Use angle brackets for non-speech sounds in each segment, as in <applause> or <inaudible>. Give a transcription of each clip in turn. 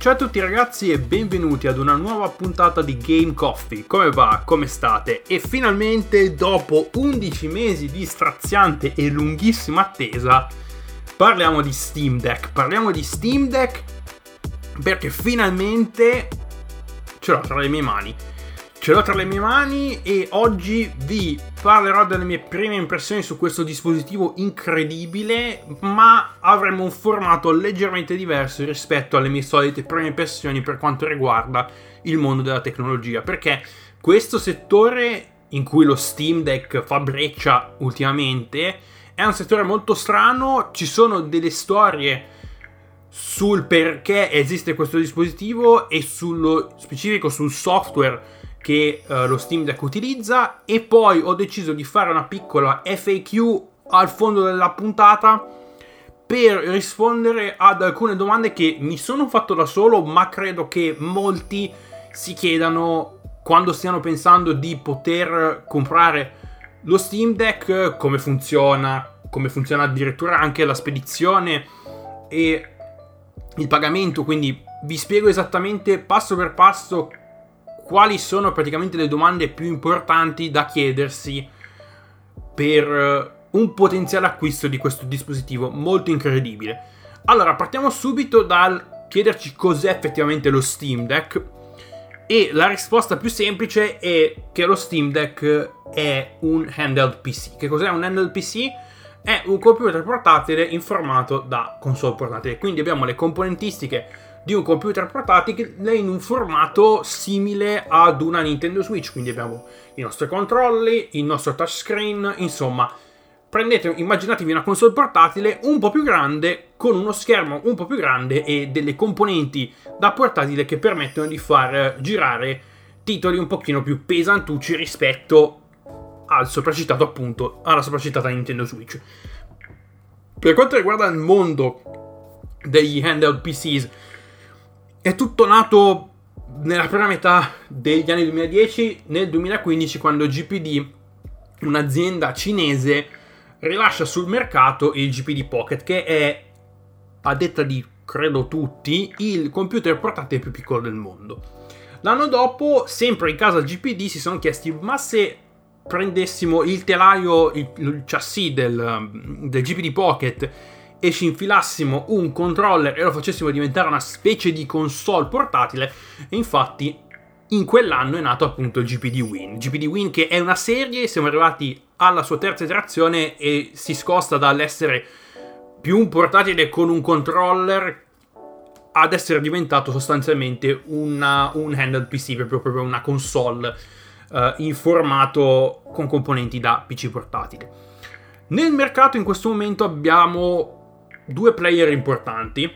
Ciao a tutti ragazzi e benvenuti ad una nuova puntata di Game Coffee. Come va? Come state? E finalmente dopo 11 mesi di straziante e lunghissima attesa parliamo di Steam Deck. Parliamo di Steam Deck perché finalmente ce l'ho tra le mie mani. Ce l'ho tra le mie mani e oggi vi parlerò delle mie prime impressioni su questo dispositivo incredibile, ma avremo un formato leggermente diverso rispetto alle mie solite prime impressioni per quanto riguarda il mondo della tecnologia, perché questo settore in cui lo Steam Deck fa breccia ultimamente è un settore molto strano, ci sono delle storie sul perché esiste questo dispositivo e sullo specifico sul software che uh, lo Steam Deck utilizza e poi ho deciso di fare una piccola FAQ al fondo della puntata per rispondere ad alcune domande che mi sono fatto da solo ma credo che molti si chiedano quando stiano pensando di poter comprare lo Steam Deck come funziona come funziona addirittura anche la spedizione e il pagamento. Quindi vi spiego esattamente passo per passo quali sono praticamente le domande più importanti da chiedersi per eh, un potenziale acquisto di questo dispositivo molto incredibile. Allora, partiamo subito dal chiederci cos'è effettivamente lo Steam Deck e la risposta più semplice è che lo Steam Deck è un handheld PC. Che cos'è un handheld PC? È un computer portatile in formato da console portatile. Quindi abbiamo le componentistiche di un computer portatile in un formato simile ad una Nintendo Switch. Quindi abbiamo i nostri controlli, il nostro touchscreen, insomma. Prendete, immaginatevi una console portatile un po' più grande, con uno schermo un po' più grande e delle componenti da portatile che permettono di far girare titoli un pochino più pesantucci rispetto al sopracitato appunto alla sopracitata Nintendo Switch. Per quanto riguarda il mondo degli handheld PCs, è tutto nato nella prima metà degli anni 2010, nel 2015 quando GPD, un'azienda cinese, rilascia sul mercato il GPD Pocket che è, a detta di credo tutti, il computer portatile più piccolo del mondo. L'anno dopo, sempre in casa GPD, si sono chiesti ma se prendessimo il telaio, il, il chassis del, del GPD Pocket e ci infilassimo un controller e lo facessimo diventare una specie di console portatile. E infatti in quell'anno è nato appunto il GPD Win. GPD Win che è una serie, siamo arrivati alla sua terza iterazione e si scosta dall'essere più un portatile con un controller ad essere diventato sostanzialmente una, un handheld PC, proprio, proprio una console uh, in formato con componenti da PC portatile. Nel mercato in questo momento abbiamo due player importanti,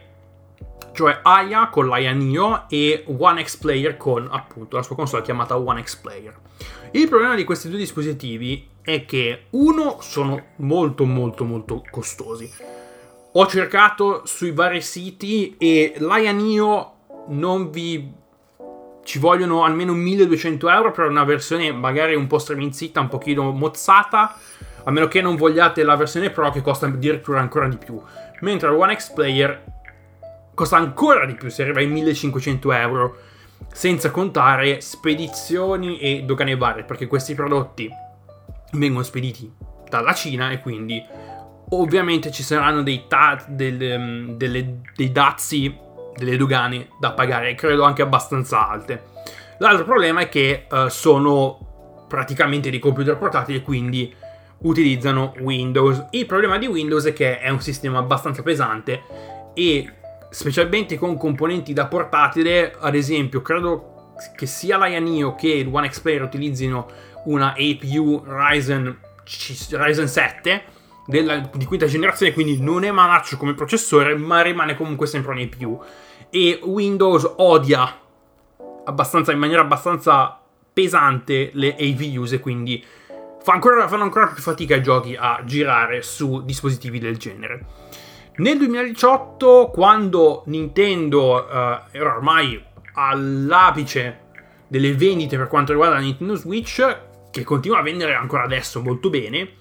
cioè Aya con l'Aya Neo e One X Player con appunto la sua console chiamata One X Player. Il problema di questi due dispositivi è che uno sono molto molto molto costosi. Ho cercato sui vari siti e l'Aya Neo non vi ci vogliono almeno 1200 euro per una versione magari un po' streminzita, un pochino mozzata, a meno che non vogliate la versione Pro che costa addirittura ancora di più mentre il One X Player costa ancora di più, si arriva ai 1500 euro, senza contare spedizioni e dogane varie, perché questi prodotti vengono spediti dalla Cina e quindi ovviamente ci saranno dei, ta- delle, mm, delle, dei dazi, delle dogane da pagare, credo anche abbastanza alte. L'altro problema è che uh, sono praticamente dei computer portatili, quindi utilizzano Windows. Il problema di Windows è che è un sistema abbastanza pesante e specialmente con componenti da portatile, ad esempio, credo che sia la Yanio che il One X Player utilizzino una APU Ryzen, Ryzen 7 della, di quinta generazione, quindi non è malaccio come processore, ma rimane comunque sempre un APU. E Windows odia abbastanza, in maniera abbastanza pesante le AVUs e quindi ancora, fanno ancora più fatica i giochi a girare su dispositivi del genere. Nel 2018, quando Nintendo uh, era ormai all'apice delle vendite per quanto riguarda la Nintendo Switch, che continua a vendere ancora adesso molto bene,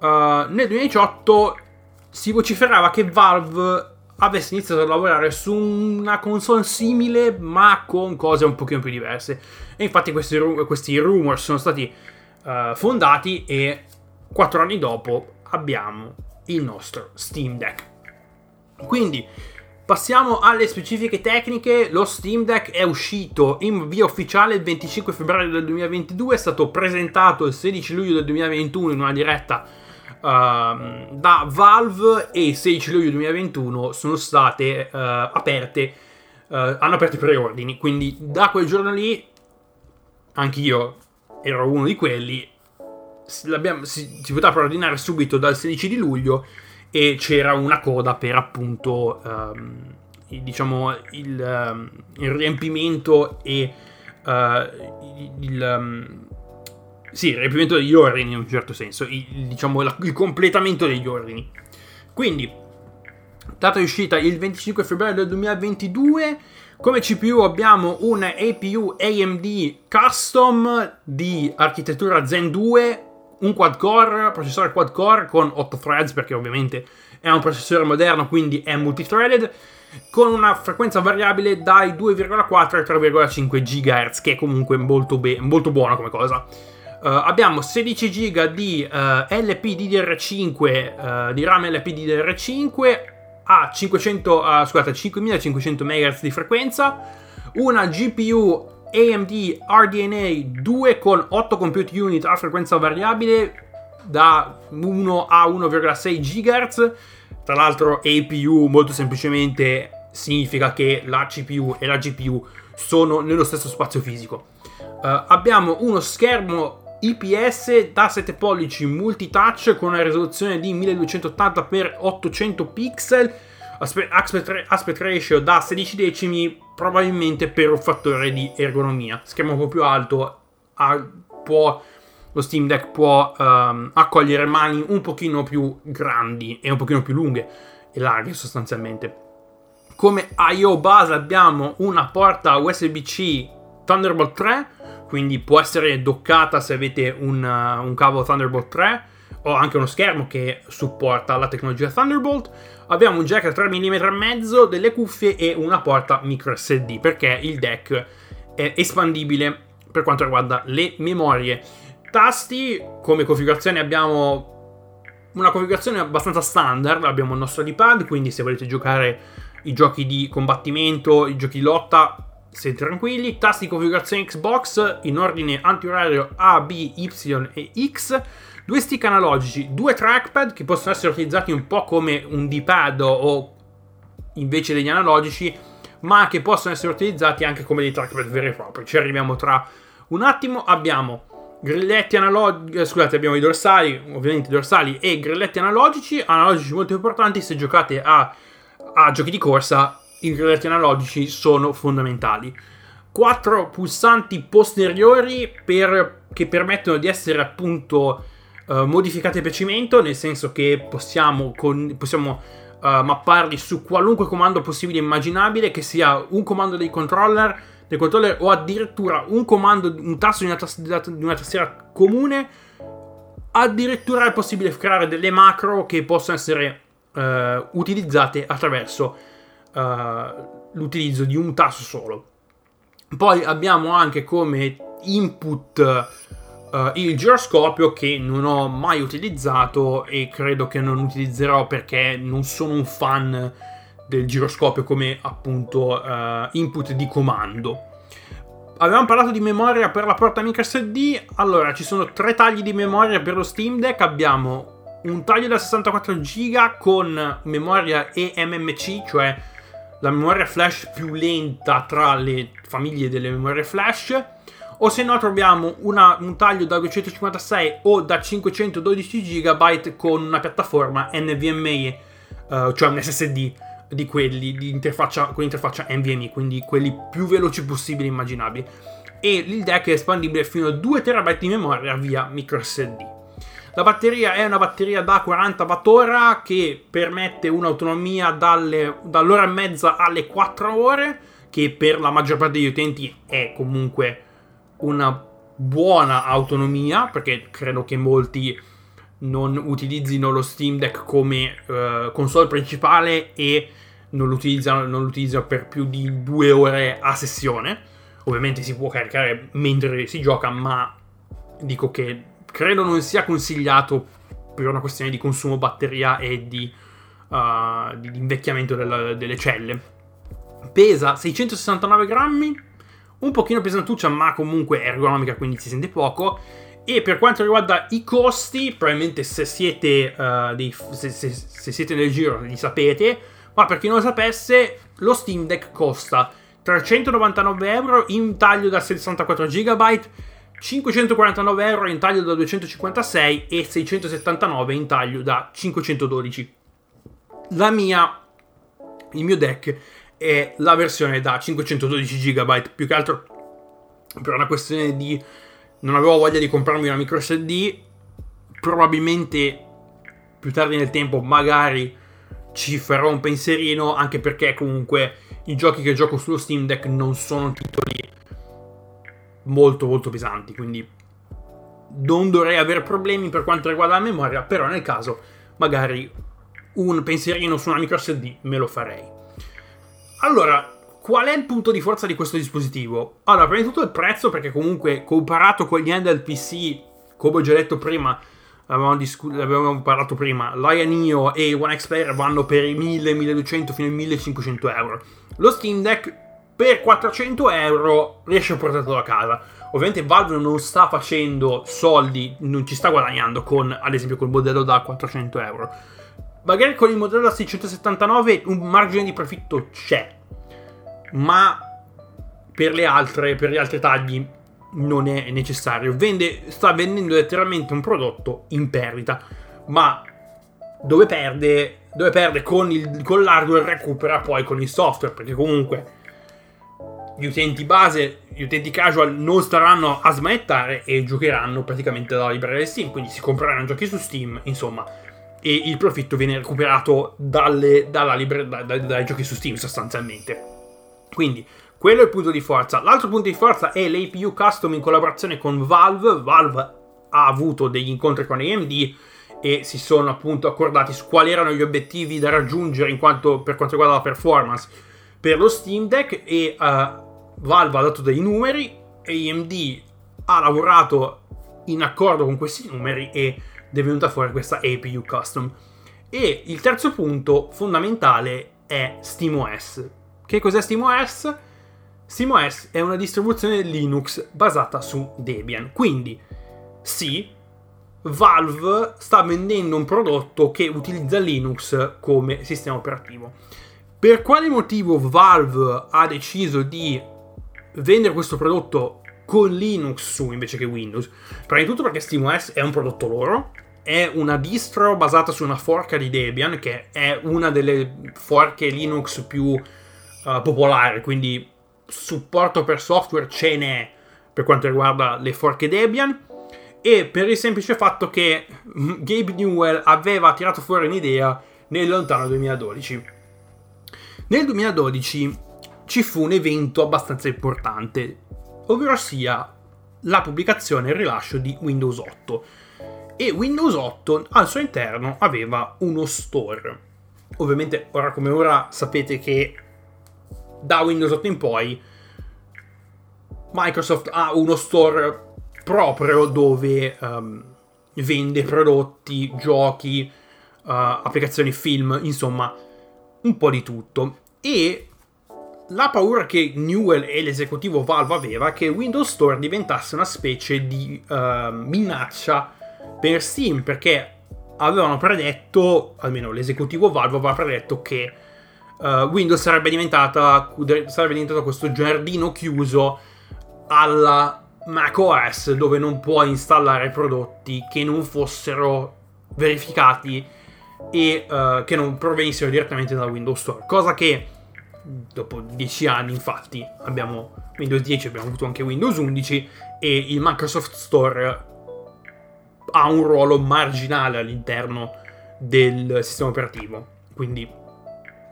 uh, nel 2018 si vociferava che Valve avesse iniziato a lavorare su una console simile ma con cose un pochino più diverse. E infatti questi, questi rumor sono stati uh, fondati e quattro anni dopo abbiamo il nostro Steam Deck. Quindi passiamo alle specifiche tecniche. Lo Steam Deck è uscito in via ufficiale il 25 febbraio del 2022, è stato presentato il 16 luglio del 2021 in una diretta uh, da Valve e il 16 luglio 2021 sono state uh, aperte, uh, hanno aperto i preordini, quindi da quel giorno lì anch'io ero uno di quelli, si, si poteva preordinare subito dal 16 di luglio e c'era una coda per appunto il, diciamo il, um, il, riempimento e uh, il, um, sì, il riempimento degli ordini in un certo senso, il, diciamo la, il completamento degli ordini. Quindi, data di uscita il 25 febbraio del 2022. Come CPU abbiamo un APU AMD custom di architettura Zen 2, un quad core, processore quad core con 8 threads perché ovviamente è un processore moderno quindi è multithreaded con una frequenza variabile dai 2,4 ai 3,5 GHz che è comunque molto, be- molto buona come cosa. Uh, abbiamo 16 GB di uh, LPDDR5 uh, di RAM LPDDR5 a 500, uh, scusate, 5500 MHz di frequenza, una GPU AMD RDNA 2 con 8 compute unit a frequenza variabile da 1 a 1,6 GHz. Tra l'altro APU molto semplicemente significa che la CPU e la GPU sono nello stesso spazio fisico. Uh, abbiamo uno schermo IPS da 7 pollici multitouch con una risoluzione di 1280x800 pixel, aspect ratio da 16 decimi, probabilmente per un fattore di ergonomia. Schermo un po' più alto, può, lo Steam Deck può um, accogliere mani un pochino più grandi e un pochino più lunghe e larghe sostanzialmente. Come I.O. base abbiamo una porta USB-C Thunderbolt 3 quindi può essere doccata se avete un, uh, un cavo Thunderbolt 3 o anche uno schermo che supporta la tecnologia Thunderbolt. Abbiamo un jack a 3 mm e mezzo, delle cuffie e una porta micro SD perché il deck è espandibile per quanto riguarda le memorie. Tasti, come configurazione abbiamo una configurazione abbastanza standard, abbiamo il nostro D-pad, quindi se volete giocare i giochi di combattimento, i giochi di lotta, siete tranquilli. Tasti di configurazione Xbox in ordine antiorario A, B, Y e X. Due stick analogici, due trackpad che possono essere utilizzati un po' come un D-pad o invece degli analogici, ma che possono essere utilizzati anche come dei trackpad veri e propri. Ci arriviamo tra un attimo. Abbiamo grilletti analogici, scusate, abbiamo i dorsali, ovviamente dorsali e grilletti analogici, analogici molto importanti se giocate a, a giochi di corsa i grilletti analogici sono fondamentali. Quattro pulsanti posteriori per, che permettono di essere appunto uh, modificati a piacimento, nel senso che possiamo, con, possiamo uh, mapparli su qualunque comando possibile e immaginabile, che sia un comando dei controller, dei controller o addirittura un comando, un tasto di una, tastiera, di una tastiera comune. Addirittura è possibile creare delle macro che possono essere uh, utilizzate attraverso uh, l'utilizzo di un tasto solo. Poi abbiamo anche come input uh, il giroscopio che non ho mai utilizzato e credo che non utilizzerò perché non sono un fan del giroscopio come appunto uh, input di comando. Avevamo parlato di memoria per la porta microSD. Allora, ci sono tre tagli di memoria per lo Steam Deck. Abbiamo un taglio da 64 GB con memoria eMMC, cioè la memoria flash più lenta tra le famiglie delle memorie flash o se no troviamo una, un taglio da 256 o da 512 GB con una piattaforma NVMe, uh, cioè un SSD di quelli di interfaccia, con interfaccia NVMe, quindi quelli più veloci possibili immaginabili. E il deck è espandibile fino a 2 TB di memoria via microSD. La batteria è una batteria da 40 Wh che permette un'autonomia dalle, dall'ora e mezza alle 4 ore, che per la maggior parte degli utenti è comunque una buona autonomia, perché credo che molti non utilizzino lo Steam Deck come uh, console principale e non lo non lo utilizzano per più di due ore a sessione. Ovviamente si può caricare mentre si gioca, ma dico che credo non sia consigliato per una questione di consumo batteria e di, uh, di invecchiamento della, delle celle. Pesa 669 grammi, un pochino pesantuccia, ma comunque ergonomica, quindi si sente poco. E per quanto riguarda i costi, probabilmente se siete, uh, dei, se, se, se siete nel giro li sapete, ma per chi non lo sapesse, lo Steam Deck costa 399 euro in taglio da 64 GB, 549 euro in taglio da 256 e 679 in taglio da 512. La mia, il mio deck è la versione da 512 GB, più che altro per una questione di non avevo voglia di comprarmi una micro SD, probabilmente più tardi nel tempo magari ci farò un pensierino anche perché comunque i giochi che gioco sullo Steam Deck non sono titoli molto molto pesanti, quindi non dovrei avere problemi per quanto riguarda la memoria, però nel caso magari un pensierino su una micro SD me lo farei. Allora, qual è il punto di forza di questo dispositivo? Allora, prima di tutto il prezzo, perché comunque comparato con gli handheld PC, come ho già detto prima, avevamo, discu- avevamo parlato prima, l'Aya Neo e One X Player vanno per i 1000, 1200 fino ai 1500 euro. Lo Steam Deck per 400 euro riesce a portarlo a casa. Ovviamente Valve non sta facendo soldi, non ci sta guadagnando con, ad esempio, col modello da 400 euro. Magari con il modello da 679 un margine di profitto c'è, ma per le altre, per gli altri tagli non è necessario. Vende, sta vendendo letteralmente un prodotto in perdita, ma dove perde, dove perde con, il, con l'hardware recupera poi con il software, perché comunque gli utenti base, gli utenti casual non staranno a smanettare e giocheranno praticamente dalla libreria Steam, quindi si compreranno giochi su Steam, insomma, e il profitto viene recuperato dalle, libre, da, da, dai giochi su Steam sostanzialmente. Quindi quello è il punto di forza. L'altro punto di forza è l'APU custom in collaborazione con Valve. Valve ha avuto degli incontri con AMD e si sono appunto accordati su quali erano gli obiettivi da raggiungere quanto, per quanto riguarda la performance per lo Steam Deck e uh, Valve ha dato dei numeri, AMD ha lavorato in accordo con questi numeri e è venuta fuori questa APU custom. E il terzo punto fondamentale è SteamOS. Che cos'è SteamOS? SteamOS è una distribuzione Linux basata su Debian. Quindi, sì, Valve sta vendendo un prodotto che utilizza Linux come sistema operativo. Per quale motivo Valve ha deciso di vendere questo prodotto con Linux su invece che Windows? Prima di tutto perché SteamOS è un prodotto loro, è una distro basata su una forca di Debian, che è una delle forche Linux più uh, popolari, quindi supporto per software ce n'è per quanto riguarda le forche Debian e per il semplice fatto che Gabe Newell aveva tirato fuori un'idea nel lontano 2012. Nel 2012 ci fu un evento abbastanza importante, ovvero sia la pubblicazione e il rilascio di Windows 8. E Windows 8 al suo interno aveva uno store. Ovviamente, ora come ora, sapete che da Windows 8 in poi Microsoft ha uno store proprio dove um, vende prodotti, giochi, uh, applicazioni film, insomma, un po' di tutto. E la paura che Newell e l'esecutivo Valve aveva che Windows Store diventasse una specie di uh, minaccia per Steam, perché avevano predetto, almeno l'esecutivo Valve aveva predetto che uh, Windows sarebbe sarebbe diventato questo giardino chiuso alla macOS dove non puoi installare prodotti che non fossero verificati e uh, che non provenissero direttamente da Windows Store. Cosa che dopo 10 anni, infatti, abbiamo Windows 10, abbiamo avuto anche Windows 11 e il Microsoft Store ha un ruolo marginale all'interno del sistema operativo. Quindi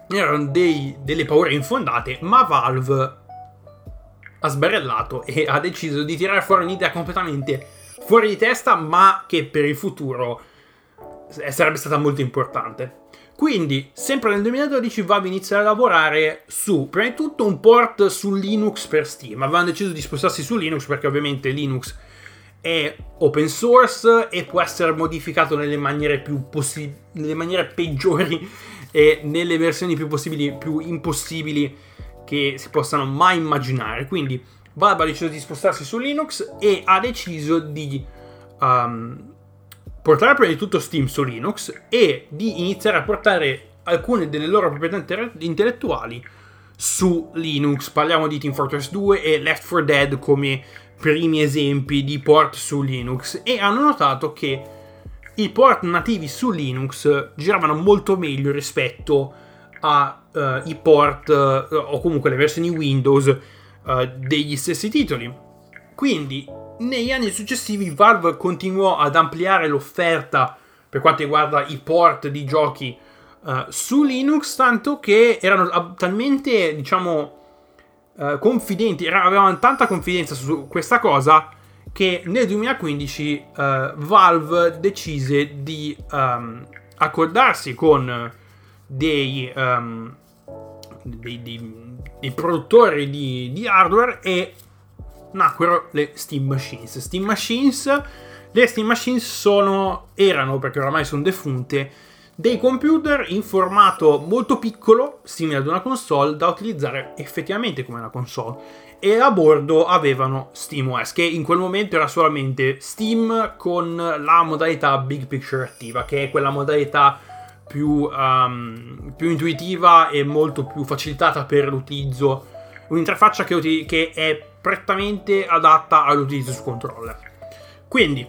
erano dei, delle paure infondate, ma Valve ha sbarellato e ha deciso di tirare fuori un'idea completamente fuori di testa, ma che per il futuro sarebbe stata molto importante. Quindi, sempre nel 2012 Valve inizia a lavorare su, prima di tutto, un port su Linux per Steam. Avevano deciso di spostarsi su Linux perché ovviamente Linux è open source e può essere modificato nelle maniere più possibili, nelle maniere peggiori <laughs> e nelle versioni più più impossibili che si possano mai immaginare. Quindi Valve ha deciso di spostarsi su Linux e ha deciso di um, portare prima di tutto Steam su Linux e di iniziare a portare alcune delle loro proprietà intellettuali su Linux. Parliamo di Team Fortress 2 e Left 4 Dead come primi esempi di port su Linux e hanno notato che i port nativi su Linux giravano molto meglio rispetto ai uh, port uh, o comunque le versioni Windows uh, degli stessi titoli. Quindi negli anni successivi Valve continuò ad ampliare l'offerta per quanto riguarda i port di giochi uh, su Linux, tanto che erano talmente, diciamo, uh, confidenti, avevano tanta confidenza su questa cosa che nel 2015 uh, eh, Valve decise di um, accordarsi con dei, um, dei, dei, dei produttori di, di hardware e nacquero le Steam Machines. Steam Machines, le Steam Machines sono, erano, perché oramai sono defunte, dei computer in formato molto piccolo, simile ad una console, da utilizzare effettivamente come una console. E a bordo avevano SteamOS, che in quel momento era solamente Steam con la modalità Big Picture attiva, che è quella modalità più, um, più intuitiva e molto più facilitata per l'utilizzo. Un'interfaccia che, che è prettamente adatta all'utilizzo su controller. Quindi,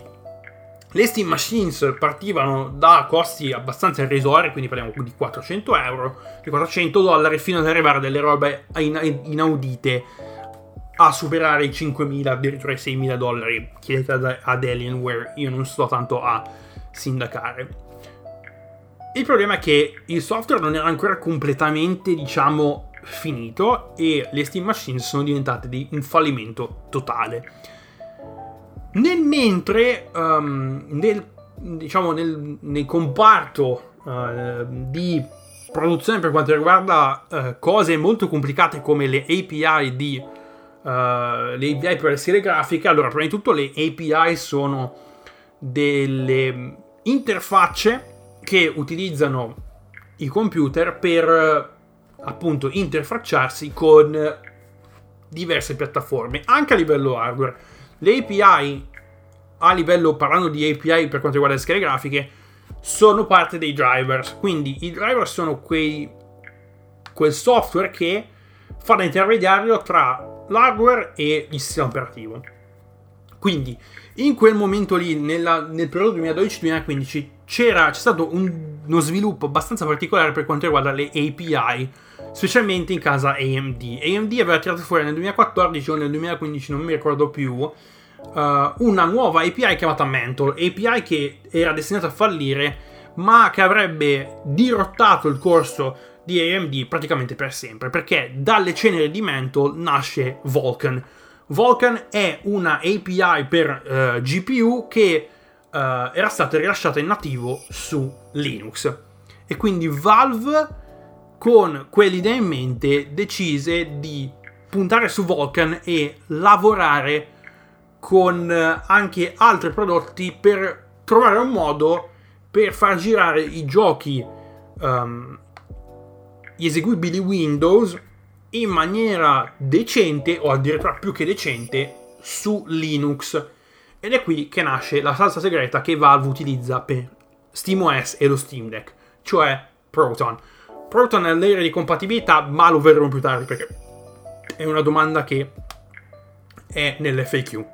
le Steam Machines partivano da costi abbastanza irrisori, quindi parliamo di 400 euro, di 400 dollari, fino ad arrivare a delle robe inaudite a superare i 5.000, addirittura i 6.000 dollari. Chiedete ad Alienware, io non sto tanto a sindacare. Il problema è che il software non era ancora completamente, diciamo, finito e le Steam Machine sono diventate di un fallimento totale. Nel mentre, um, nel, diciamo, nel, nel comparto uh, di produzione per quanto riguarda uh, cose molto complicate come le API di uh, le API per le schede grafiche, allora prima di tutto le API sono delle interfacce che utilizzano i computer per appunto interfacciarsi con diverse piattaforme, anche a livello hardware. Le API, a livello, parlando di API per quanto riguarda le schede grafiche, sono parte dei drivers. Quindi i driver sono quei, quel software che fa da intermediario tra l'hardware e il sistema operativo. Quindi in quel momento lì, nella, nel periodo 2012-2015, c'era, c'è stato un, uno sviluppo abbastanza particolare per quanto riguarda le API specialmente in casa AMD. AMD aveva tirato fuori nel 2014 o nel 2015, non mi ricordo più, uh, una nuova API chiamata Mentor, API che era destinata a fallire, ma che avrebbe dirottato il corso di AMD praticamente per sempre, perché dalle ceneri di Mental nasce Vulkan. Vulkan è una API per uh, GPU che uh, era stata rilasciata in nativo su Linux. E quindi Valve con quell'idea in mente decise di puntare su Vulkan e lavorare con eh, anche altri prodotti per trovare un modo per far girare i giochi, um, gli eseguibili Windows in maniera decente o addirittura più che decente su Linux. Ed è qui che nasce la salsa segreta che Valve utilizza per SteamOS e lo Steam Deck, cioè Proton. Proton è l'area di compatibilità, ma lo vedremo più tardi perché è una domanda che è nell'FAQ.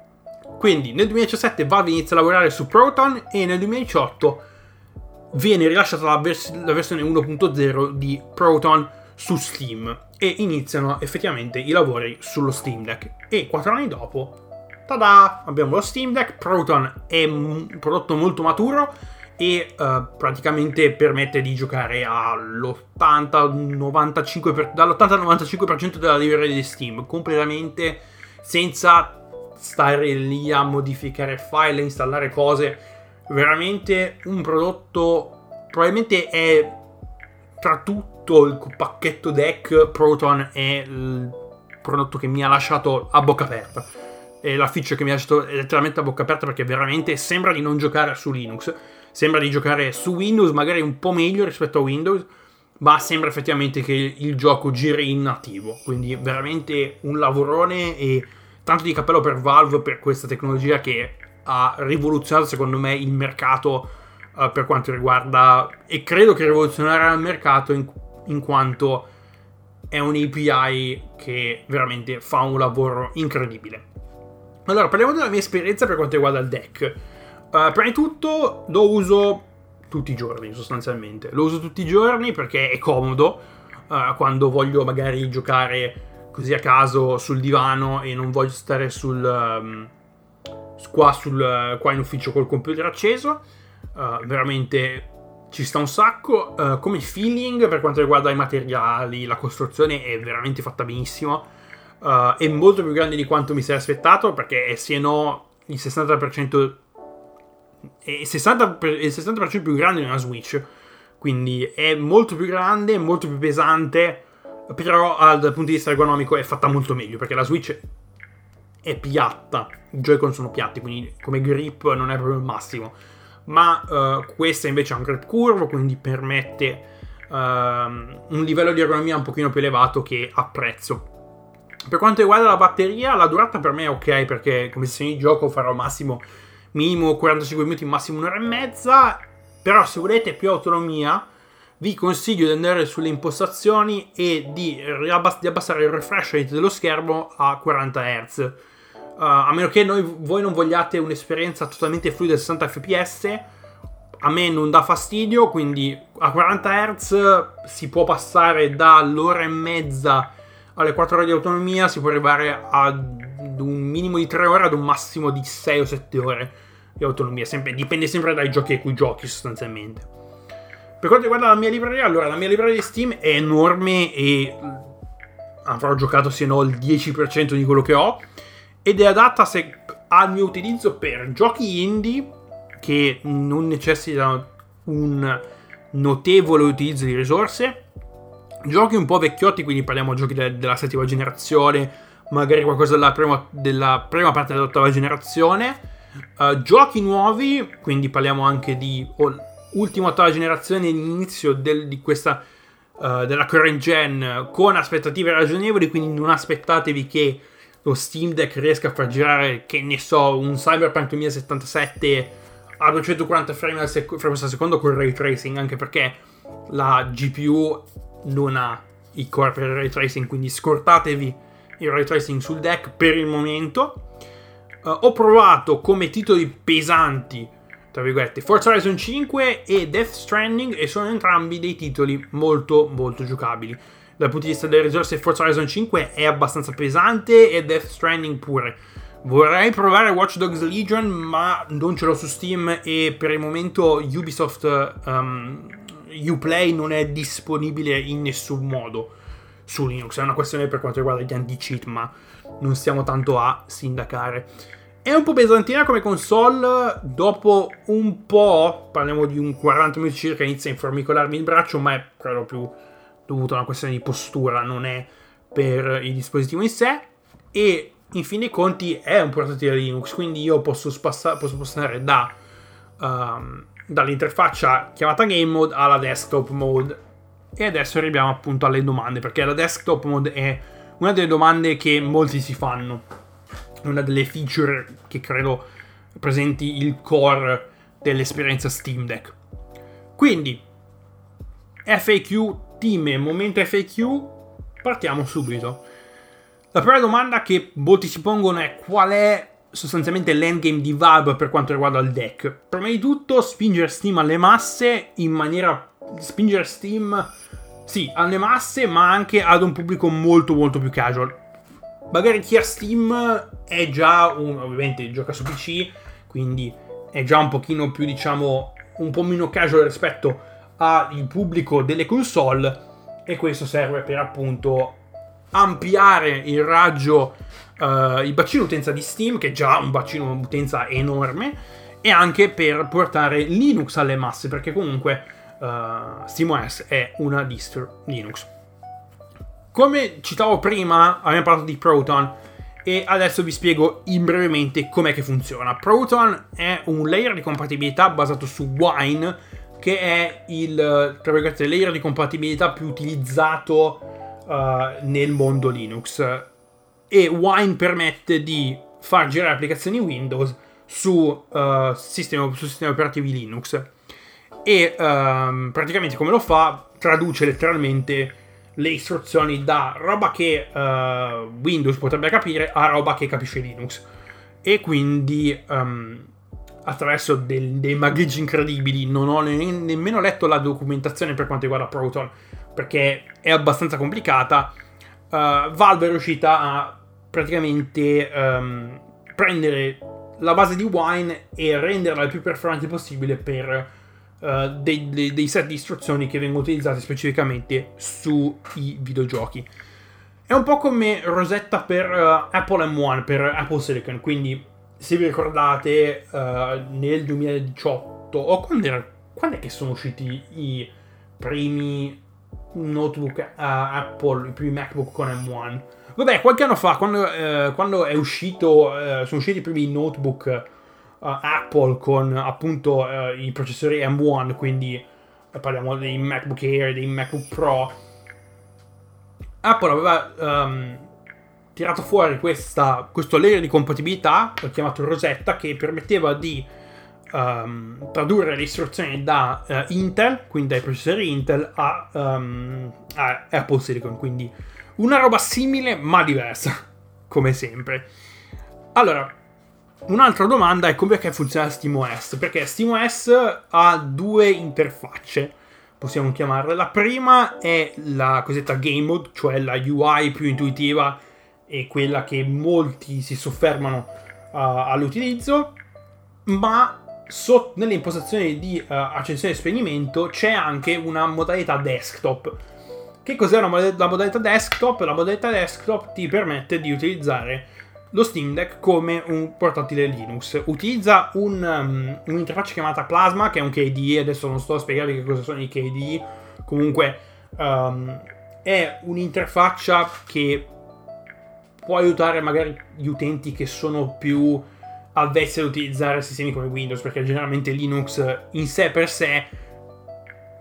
Quindi nel 2017 Valve inizia a lavorare su Proton e nel 2018 viene rilasciata la, vers- la versione 1.0 di Proton su Steam e iniziano effettivamente i lavori sullo Steam Deck. E 4 anni dopo, tada, abbiamo lo Steam Deck. Proton è un prodotto molto maturo e uh, praticamente permette di giocare all'80-95%, per, dall'80 al 95% della libreria di Steam completamente senza stare lì a modificare file, installare cose. Veramente un prodotto probabilmente è tra tutto il pacchetto deck Proton è il prodotto che mi ha lasciato a bocca aperta. È la feature che mi ha lasciato letteralmente a bocca aperta perché veramente sembra di non giocare su Linux. Sembra di giocare su Windows, magari un po' meglio rispetto a Windows, ma sembra effettivamente che il gioco giri in nativo. Quindi veramente un lavorone e tanto di cappello per Valve per questa tecnologia che ha rivoluzionato secondo me il mercato uh, per quanto riguarda e credo che rivoluzionerà il mercato in, in quanto è un API che veramente fa un lavoro incredibile. Allora, parliamo della mia esperienza per quanto riguarda il deck. Uh, prima di tutto lo uso tutti i giorni sostanzialmente. Lo uso tutti i giorni perché è comodo uh, quando voglio magari giocare così a caso sul divano e non voglio stare sul, um, qua, sul, qua in ufficio col computer acceso. Uh, veramente ci sta un sacco. Come feeling per quanto riguarda i materiali, la costruzione è veramente fatta benissimo. Uh, è molto più grande di quanto mi sarei aspettato perché se no il 60% è il 60%, il 60% più grande di una Switch. Quindi è molto più grande, molto più pesante. Però dal punto di vista ergonomico è fatta molto meglio perché la Switch è piatta. I Joy-Con sono piatti, quindi come grip non è proprio il massimo. Ma uh, questa invece ha un grip curvo, quindi permette uh, un livello di ergonomia un pochino più elevato che apprezzo. Per quanto riguarda la batteria, la durata per me è ok perché come sessione di gioco farò massimo minimo 45 minuti, massimo un'ora e mezza. Però se volete più autonomia, vi consiglio di andare sulle impostazioni e di, riabbass- di abbassare il refresh rate dello schermo a 40 Hz. Uh, a meno che noi, voi non vogliate un'esperienza totalmente fluida 60 fps, a me non dà fastidio, quindi a 40 Hz si può passare dall'ora e mezza alle 4 ore di autonomia, si può arrivare ad un minimo di 3 ore ad un massimo di 6 o 7 ore di autonomia, sempre, dipende sempre dai giochi a cui giochi sostanzialmente. Per quanto riguarda la mia libreria, allora la mia libreria di Steam è enorme e avrò giocato se no il 10% di quello che ho ed è adatta se, al mio utilizzo per giochi indie che non necessitano un notevole utilizzo di risorse, giochi un po' vecchiotti, quindi parliamo di giochi de- della settima generazione, magari qualcosa della prima, della prima parte dell'ottava generazione, uh, giochi nuovi, quindi parliamo anche di oh, ultima ottava generazione, inizio del, di questa uh, della current gen con aspettative ragionevoli, quindi non aspettatevi che lo Steam Deck riesca a far girare, che ne so, un Cyberpunk 2077 a 240 frame sec- frame secondo con ray tracing, anche perché la GPU non ha i core per il ray tracing, quindi scortatevi il ray tracing sul deck per il momento. Uh, ho provato come titoli pesanti tra virgolette, Forza Horizon 5 e Death Stranding e sono entrambi dei titoli molto molto giocabili. Dal punto di vista delle risorse Forza Horizon 5 è abbastanza pesante e Death Stranding pure. Vorrei provare Watch Dogs Legion ma non ce l'ho su Steam e per il momento Ubisoft um, Uplay non è disponibile in nessun modo su Linux. È una questione per quanto riguarda gli anti-cheat ma non stiamo tanto a sindacare. È un po' pesantina come console, dopo un po', parliamo di un 40 minuti circa, inizia a informicolarmi il braccio, ma è credo più dovuto a una questione di postura, non è per il dispositivo in sé. E in fin dei conti è un portatile Linux, quindi io posso, spassa- posso spostare da, um, dall'interfaccia chiamata Game Mode alla Desktop Mode. E adesso arriviamo appunto alle domande, perché la Desktop Mode è una delle domande che molti si fanno una delle feature che credo presenti il core dell'esperienza Steam Deck. Quindi, FAQ, team, momento FAQ, partiamo subito. La prima domanda che molti si pongono è qual è sostanzialmente l'endgame di Valve per quanto riguarda il deck. Prima di tutto spingere Steam alle masse in maniera... spingere Steam, sì, alle masse, ma anche ad un pubblico molto molto più casual magari chi ha Steam è già un, ovviamente gioca su PC, quindi è già un pochino più, diciamo, un po' meno casual rispetto al pubblico delle console e questo serve per appunto ampliare il raggio, uh, il bacino utenza di Steam, che è già un bacino utenza enorme, e anche per portare Linux alle masse, perché comunque uh, SteamOS è una distro Linux. Come citavo prima, abbiamo parlato di Proton e adesso vi spiego in brevemente com'è che funziona. Proton è un layer di compatibilità basato su Wine, che è il layer di compatibilità più utilizzato uh, nel mondo Linux. E Wine permette di far girare applicazioni Windows su, uh, sistemi, su sistemi operativi Linux. E um, praticamente come lo fa? Traduce letteralmente le istruzioni da roba che uh, Windows potrebbe capire a roba che capisce Linux. E quindi um, attraverso del, dei magheggi incredibili non ho ne- nemmeno letto la documentazione per quanto riguarda Proton perché è abbastanza complicata. Uh, Valve è riuscita a praticamente um, prendere la base di Wine e renderla il più performante possibile per uh, dei, dei, dei, set di istruzioni che vengono utilizzati specificamente sui videogiochi. È un po' come Rosetta per uh, Apple M1, per Apple Silicon, quindi se vi ricordate uh, nel 2018 o quando, era, quando è che sono usciti i primi notebook Apple, i primi MacBook con M1? Vabbè, qualche anno fa, quando, uh, quando è uscito, uh, sono usciti i primi notebook Apple con appunto i processori M1, quindi parliamo dei MacBook Air, dei MacBook Pro. Apple aveva um, tirato fuori questa, questo layer di compatibilità, chiamato Rosetta, che permetteva di um, tradurre le istruzioni da uh, Intel, quindi dai processori Intel, a, um, a, Apple Silicon. Quindi una roba simile ma diversa, <laughs> come sempre. Allora, un'altra domanda è come funziona SteamOS, perché SteamOS ha due interfacce possiamo chiamarle. La prima è la cosiddetta Game Mode, cioè la UI più intuitiva e quella che molti si soffermano uh, all'utilizzo, ma so, nelle impostazioni di uh, accensione e spegnimento c'è anche una modalità desktop. Che cos'è mod- la modalità desktop? La modalità desktop ti permette di utilizzare lo Steam Deck come un portatile Linux. Utilizza un, um, un'interfaccia chiamata Plasma, che è un KDE, adesso non sto a spiegarvi che cosa sono i KDE, comunque um, è un'interfaccia che può aiutare magari gli utenti che sono più avvezzi ad utilizzare sistemi come Windows, perché generalmente Linux in sé per sé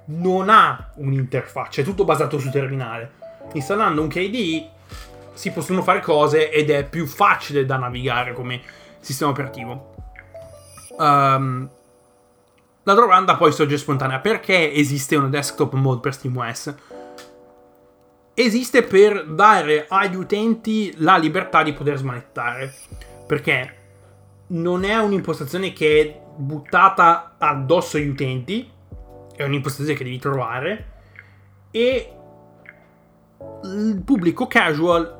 non ha un'interfaccia, è tutto basato su terminale. Installando un KDE si possono fare cose ed è più facile da navigare come sistema operativo. Um, la domanda poi sorge spontanea: perché esiste una desktop mode per SteamOS? esiste per dare agli utenti la libertà di poter smanettare. Perché non è un'impostazione che è buttata addosso agli utenti, è un'impostazione che devi trovare. E il pubblico casual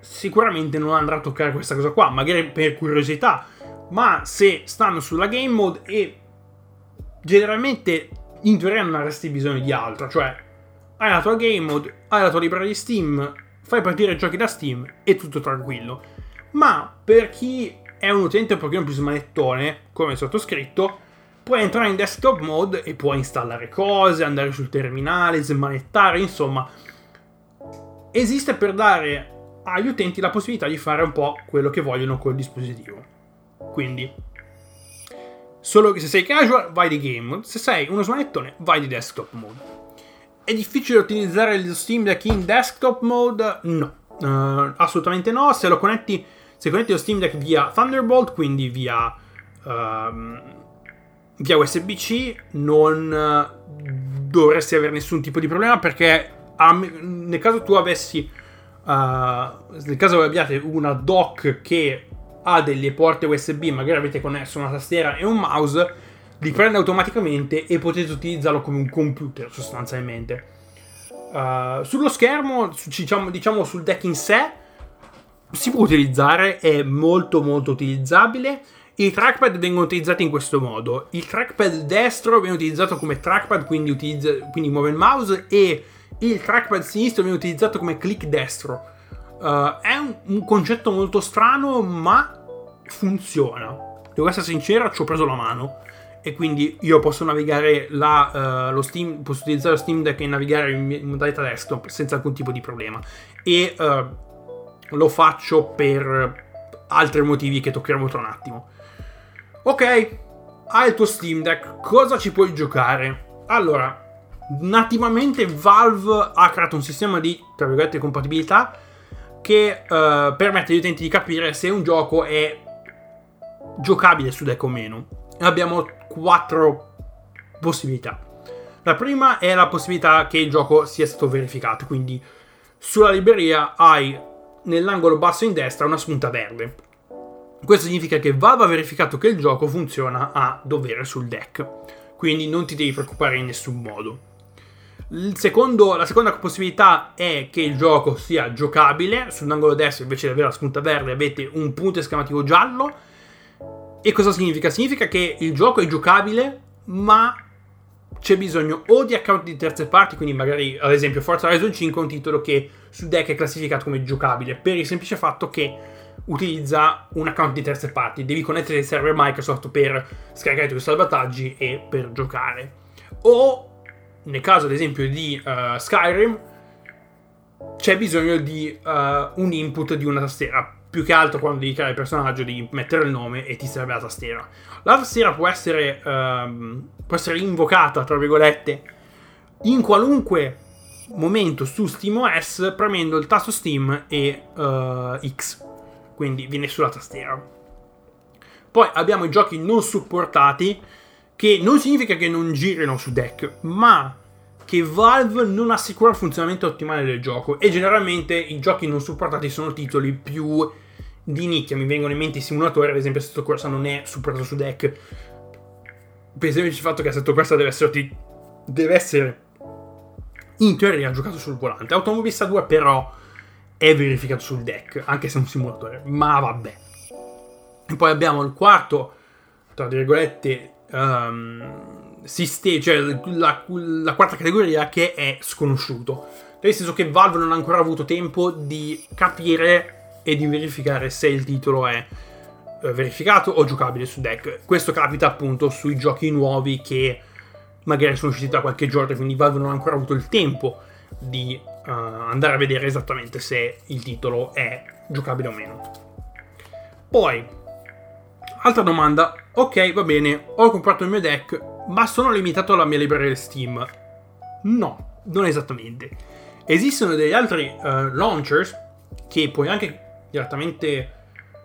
sicuramente non andrà a toccare questa cosa qua, magari per curiosità, ma se stanno sulla game mode e generalmente in teoria non avresti bisogno di altro, cioè hai la tua game mode, hai la tua libreria di Steam, fai partire giochi da Steam e tutto tranquillo. Ma per chi è un utente un pochino più smanettone, come sottoscritto, puoi entrare in desktop mode e puoi installare cose, andare sul terminale, smanettare, insomma. Esiste per dare agli utenti la possibilità di fare un po' quello che vogliono col dispositivo. Quindi, solo che se sei casual vai di game se sei uno smanettone vai di desktop mode. È difficile utilizzare il Steam Deck in desktop mode? No, uh, assolutamente no. Se lo connetti, se connetti lo Steam Deck via Thunderbolt, quindi via, uh, via USB-C, non uh, dovresti avere nessun tipo di problema perché nel caso tu avessi, eh, nel caso abbiate una dock che ha delle porte USB, magari avete connesso una tastiera e un mouse li prende automaticamente e potete utilizzarlo come un computer sostanzialmente. Uh, sullo schermo, diciamo, diciamo sul deck in sé, si può utilizzare, è molto molto utilizzabile. I trackpad vengono utilizzati in questo modo. Il trackpad destro viene utilizzato come trackpad, quindi, utilizza, quindi muove il mouse, e il trackpad sinistro viene utilizzato come click destro. Uh, è un, un, concetto molto strano, ma funziona. Devo essere sincero, ci ho preso la mano e quindi io posso navigare la, uh, lo Steam, posso utilizzare lo Steam Deck e navigare in modalità desktop senza alcun tipo di problema. E uh, lo faccio per altri motivi che toccheremo tra un attimo. Ok, hai il tuo Steam Deck, cosa ci puoi giocare? Allora, nativamente Valve ha creato un sistema di, tra virgolette, compatibilità che uh, permette agli utenti di capire se un gioco è giocabile su deck o meno. Abbiamo quattro possibilità. La prima è la possibilità che il gioco sia stato verificato, quindi sulla libreria hai nell'angolo basso in destra una spunta verde. Questo significa che Valve ha verificato che il gioco funziona a dovere sul deck, quindi non ti devi preoccupare in nessun modo. Secondo, la seconda possibilità è che il gioco sia giocabile, sull'angolo destro invece di avere la spunta verde avete un punto esclamativo giallo e cosa significa? Significa che il gioco è giocabile, ma c'è bisogno o di account di terze parti, quindi magari ad esempio Forza Horizon 5 è un titolo che su deck è classificato come giocabile, per il semplice fatto che utilizza un account di terze parti, devi connettere il server Microsoft per scaricare i tuoi salvataggi e per giocare. O nel caso ad esempio di uh, Skyrim c'è bisogno di uh, un input di una tastiera più che altro quando devi creare il personaggio devi mettere il nome e ti serve la tastiera. La tastiera può essere, um, può essere invocata, tra virgolette, in qualunque momento su SteamOS premendo il tasto Steam e uh, X, quindi viene sulla tastiera. Poi abbiamo i giochi non supportati, che non significa che non girino su deck, ma che Valve non assicura il funzionamento ottimale del gioco e generalmente i giochi non supportati sono titoli più di nicchia. Mi vengono in mente i simulatori, ad esempio Assetto Corsa non è supportato su deck per esempio il fatto che Assetto Corsa deve essere, deve essere in teoria giocato sul volante. Automobilista 2 però è verificato sul deck, anche se è un simulatore, ma vabbè. E poi abbiamo il quarto, tra virgolette, um, sistema, cioè la, la, quarta categoria che è sconosciuto. Nel senso che Valve non ha ancora avuto tempo di capire e di verificare se il titolo è verificato o giocabile su deck. Questo capita appunto sui giochi nuovi che magari sono usciti da qualche giorno, quindi Valve non ha ancora avuto il tempo di uh, andare a vedere esattamente se il titolo è giocabile o meno. Poi, altra domanda, ok va bene, ho comprato il mio deck, ma sono limitato alla mia libreria Steam. No, non esattamente. Esistono degli altri uh, launchers che puoi anche direttamente,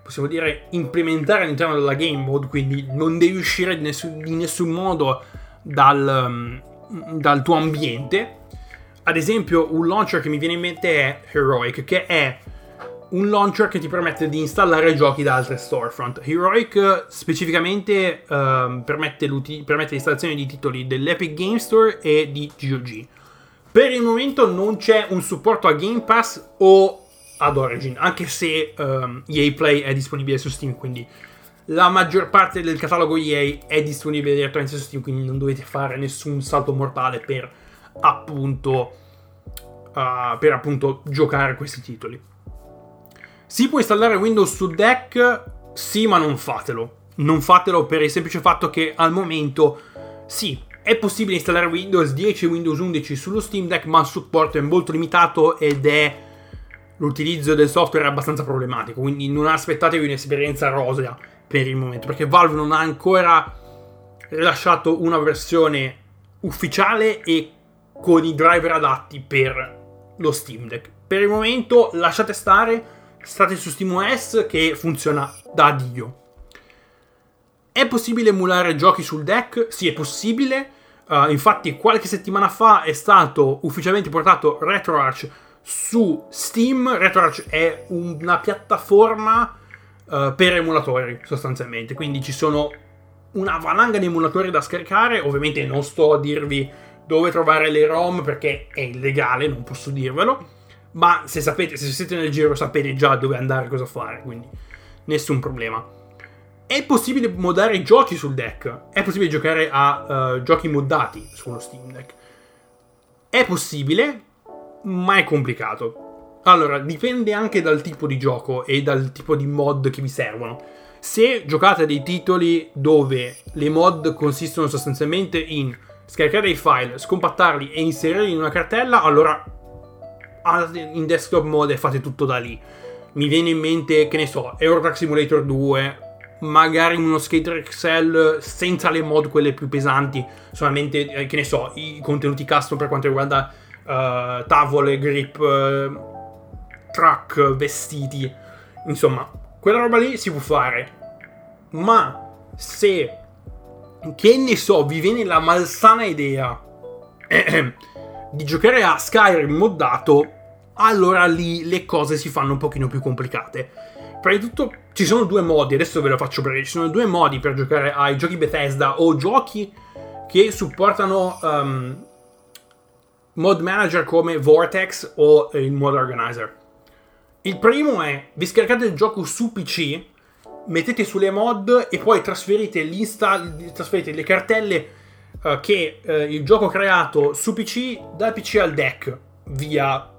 possiamo dire, implementare all'interno della game mode, quindi non devi uscire in nessun, in nessun modo dal, um, dal tuo ambiente. Ad esempio, un launcher che mi viene in mente è Heroic, che è un launcher che ti permette di installare giochi da altre storefront. Heroic specificamente uh, permette, permette, l'installazione di titoli dell'Epic Game Store e di GOG. Per il momento non c'è un supporto a Game Pass o ad Origin, anche se um, EA Play è disponibile su Steam, quindi la maggior parte del catalogo EA è disponibile direttamente su Steam, quindi non dovete fare nessun salto mortale per appunto, uh, per appunto giocare questi titoli. Si può installare Windows sul deck? Sì, ma non fatelo. Non fatelo per il semplice fatto che al momento, sì, è possibile installare Windows 10 e Windows 11 sullo Steam Deck, ma il supporto è molto limitato ed è l'utilizzo del software è abbastanza problematico. Quindi non aspettatevi un'esperienza rosea per il momento, perché Valve non ha ancora rilasciato una versione ufficiale e con i driver adatti per lo Steam Deck. Per il momento lasciate stare state su SteamOS che funziona da Dio. È possibile emulare giochi sul deck? Sì, è possibile. Uh, infatti, qualche settimana fa è stato ufficialmente portato RetroArch su Steam. RetroArch è una piattaforma uh, per emulatori, sostanzialmente. Quindi ci sono una valanga di emulatori da scaricare. Ovviamente non sto a dirvi dove trovare le ROM perché è illegale, non posso dirvelo ma se sapete, se siete nel giro sapete già dove andare cosa fare, quindi nessun problema. È possibile modare i giochi sul deck, è possibile giocare a uh, giochi moddati sullo Steam Deck. È possibile, ma è complicato. Allora, dipende anche dal tipo di gioco e dal tipo di mod che vi servono. Se giocate dei titoli dove le mod consistono sostanzialmente in scaricare dei file, scompattarli e inserirli in una cartella, allora in desktop mode fate tutto da lì. Mi viene in mente, che ne so, Eurotrack Simulator 2, magari uno skater Excel senza le mod quelle più pesanti, solamente, eh, che ne so, i contenuti custom per quanto riguarda uh, tavole, grip, uh, truck, vestiti, insomma, quella roba lì si può fare. Ma se, che ne so, vi viene la malsana idea <clears throat> di giocare a Skyrim moddato, allora lì le cose si fanno un pochino più complicate. Prima di tutto ci sono due modi, adesso ve lo faccio breve, ci sono due modi per giocare ai giochi Bethesda o giochi che supportano um, mod manager come Vortex o il mod organizer. Il primo è vi scaricate il gioco su PC, mettete sulle mod e poi trasferite, trasferite le cartelle uh, che uh, il gioco ha creato su PC dal PC al deck via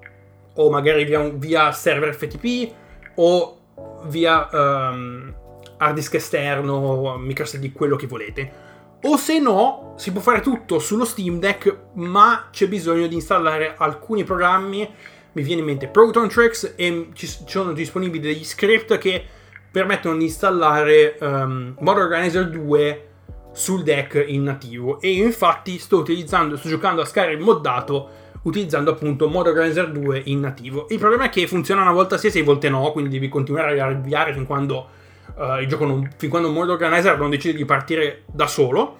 o magari via, via server FTP o via um, hard disk esterno, microSD, quello che volete. O se no, si può fare tutto sullo Steam Deck, ma c'è bisogno di installare alcuni programmi. Mi viene in mente Proton Tricks e ci sono disponibili degli script che permettono di installare um, Mod Organizer 2 sul deck in nativo. E infatti sto utilizzando, sto giocando a Skyrim moddato utilizzando appunto Mod Organizer 2 in nativo. Il problema è che funziona una volta sì e sei volte no, quindi devi continuare a avviare fin quando uh, il gioco non, fin quando Mod Organizer non decide di partire da solo.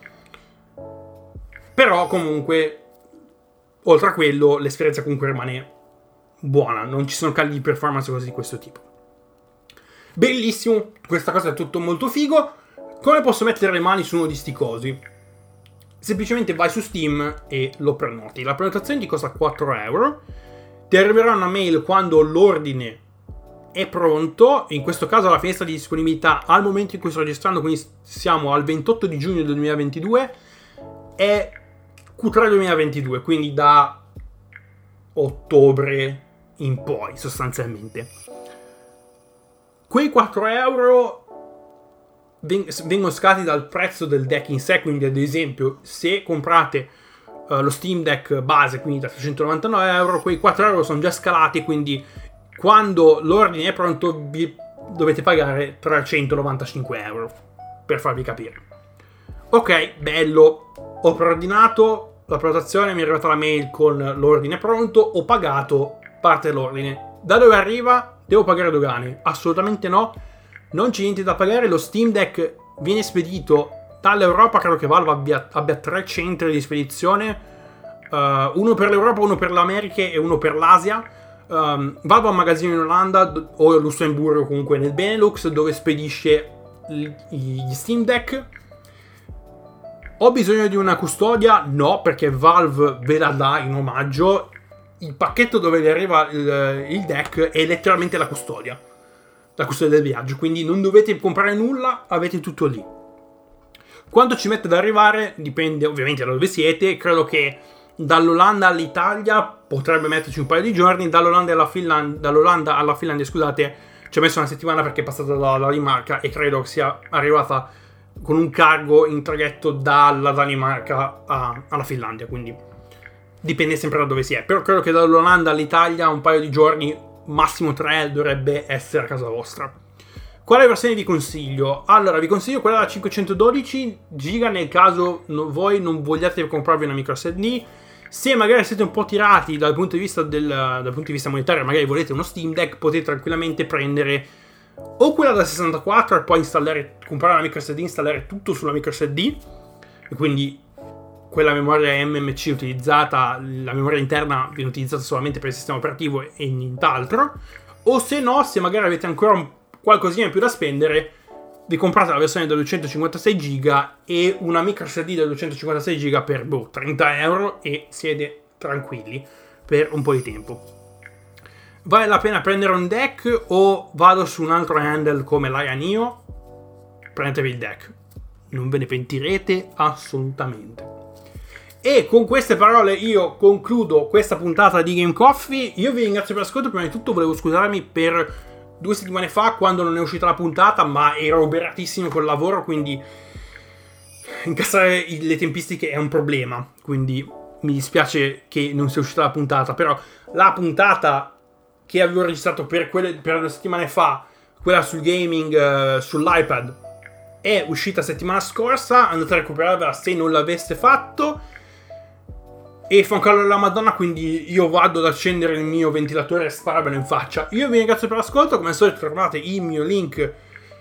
Però comunque, oltre a quello, l'esperienza comunque rimane buona, non ci sono cali di performance cose di questo tipo. Bellissimo, questa cosa è tutto molto figo. Come posso mettere le mani su uno di sti cosi? semplicemente vai su Steam e lo prenoti. La prenotazione ti costa 4 euro. Ti arriverà una mail quando l'ordine è pronto. In questo caso la finestra di disponibilità al momento in cui sto registrando, quindi siamo al 28 di giugno del 2022, è Q3 2022, quindi da ottobre in poi sostanzialmente. Quei 4 euro vengono scalati dal prezzo del deck in sé, quindi ad esempio se comprate uh, lo Steam Deck base, quindi da 399 euro, quei 4 euro sono già scalati, quindi quando l'ordine è pronto dovete pagare 395 euro, per farvi capire. Ok, bello, ho preordinato la prenotazione, mi è arrivata la mail con l'ordine pronto, ho pagato parte dell'ordine. Da dove arriva? Devo pagare dogane? Assolutamente no non c'è niente da pagare, lo Steam Deck viene spedito dall'Europa, credo che Valve abbia, abbia tre centri di spedizione, uh, uno per l'Europa, uno per l'America e uno per l'Asia. Um, Valve ha un magazzino in Olanda o a Lussemburgo comunque nel Benelux dove spedisce gli Steam Deck. Ho bisogno di una custodia? No, perché Valve ve la dà in omaggio. Il pacchetto dove gli arriva il, il deck è letteralmente la custodia la custodia del viaggio, quindi non dovete comprare nulla, avete tutto lì. Quanto ci mette ad arrivare dipende ovviamente da dove siete, credo che dall'Olanda all'Italia potrebbe metterci un paio di giorni, dall'Olanda alla, Finland- dall'Olanda alla Finlandia, scusate, ci ha messo una settimana perché è passata dalla Danimarca e credo sia arrivata con un cargo in traghetto dalla Danimarca a- alla Finlandia, quindi dipende sempre da dove si è, però credo che dall'Olanda all'Italia un paio di giorni massimo 3 dovrebbe essere a casa vostra. Quale versione vi consiglio? Allora, vi consiglio quella da 512 giga nel caso voi non vogliate comprarvi una micro SD. Se magari siete un po' tirati dal punto di vista, del, dal punto di vista monetario, magari volete uno Steam Deck, potete tranquillamente prendere o quella da 64 e poi installare, comprare una micro SD, installare tutto sulla micro SD. E quindi quella memoria MMC utilizzata, la memoria interna viene utilizzata solamente per il sistema operativo e nient'altro. O se no, se magari avete ancora qualcosina in più da spendere, vi comprate la versione da 256 GB e una micro SD da 256 GB per boh, 30 euro e siete tranquilli per un po' di tempo. Vale la pena prendere un deck o vado su un altro handle come l'Aya Neo? Prendetevi il deck, non ve ne pentirete assolutamente. E con queste parole io concludo questa puntata di Game Coffee. Io vi ringrazio per l'ascolto. Prima di tutto volevo scusarmi per due settimane fa quando non è uscita la puntata, ma ero oberatissimo col lavoro, quindi incassare le tempistiche è un problema. Quindi mi dispiace che non sia uscita la puntata, però la puntata che avevo registrato per, quelle, per due settimane fa, quella sul gaming uh, sull'iPad, è uscita settimana scorsa. Andate a recuperarvela se non l'aveste fatto e fa un calore della Madonna, quindi io vado ad accendere il mio ventilatore e spararvelo in faccia. Io vi ringrazio per l'ascolto, come al solito trovate il mio link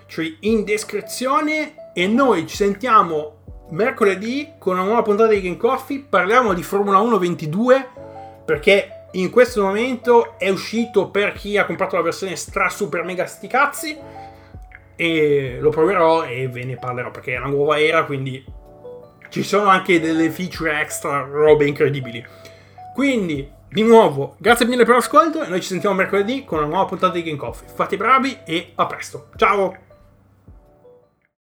cioè in descrizione e noi ci sentiamo mercoledì con una nuova puntata di Game Coffee. Parliamo di Formula 1 22 perché in questo momento è uscito per chi ha comprato la versione stra super mega sti cazzi e lo proverò e ve ne parlerò perché è una nuova era, quindi ci sono anche delle feature extra, robe incredibili. Quindi, di nuovo, grazie mille per l'ascolto e noi ci sentiamo mercoledì con una nuova puntata di Game Coffee. Fate bravi e a presto. Ciao!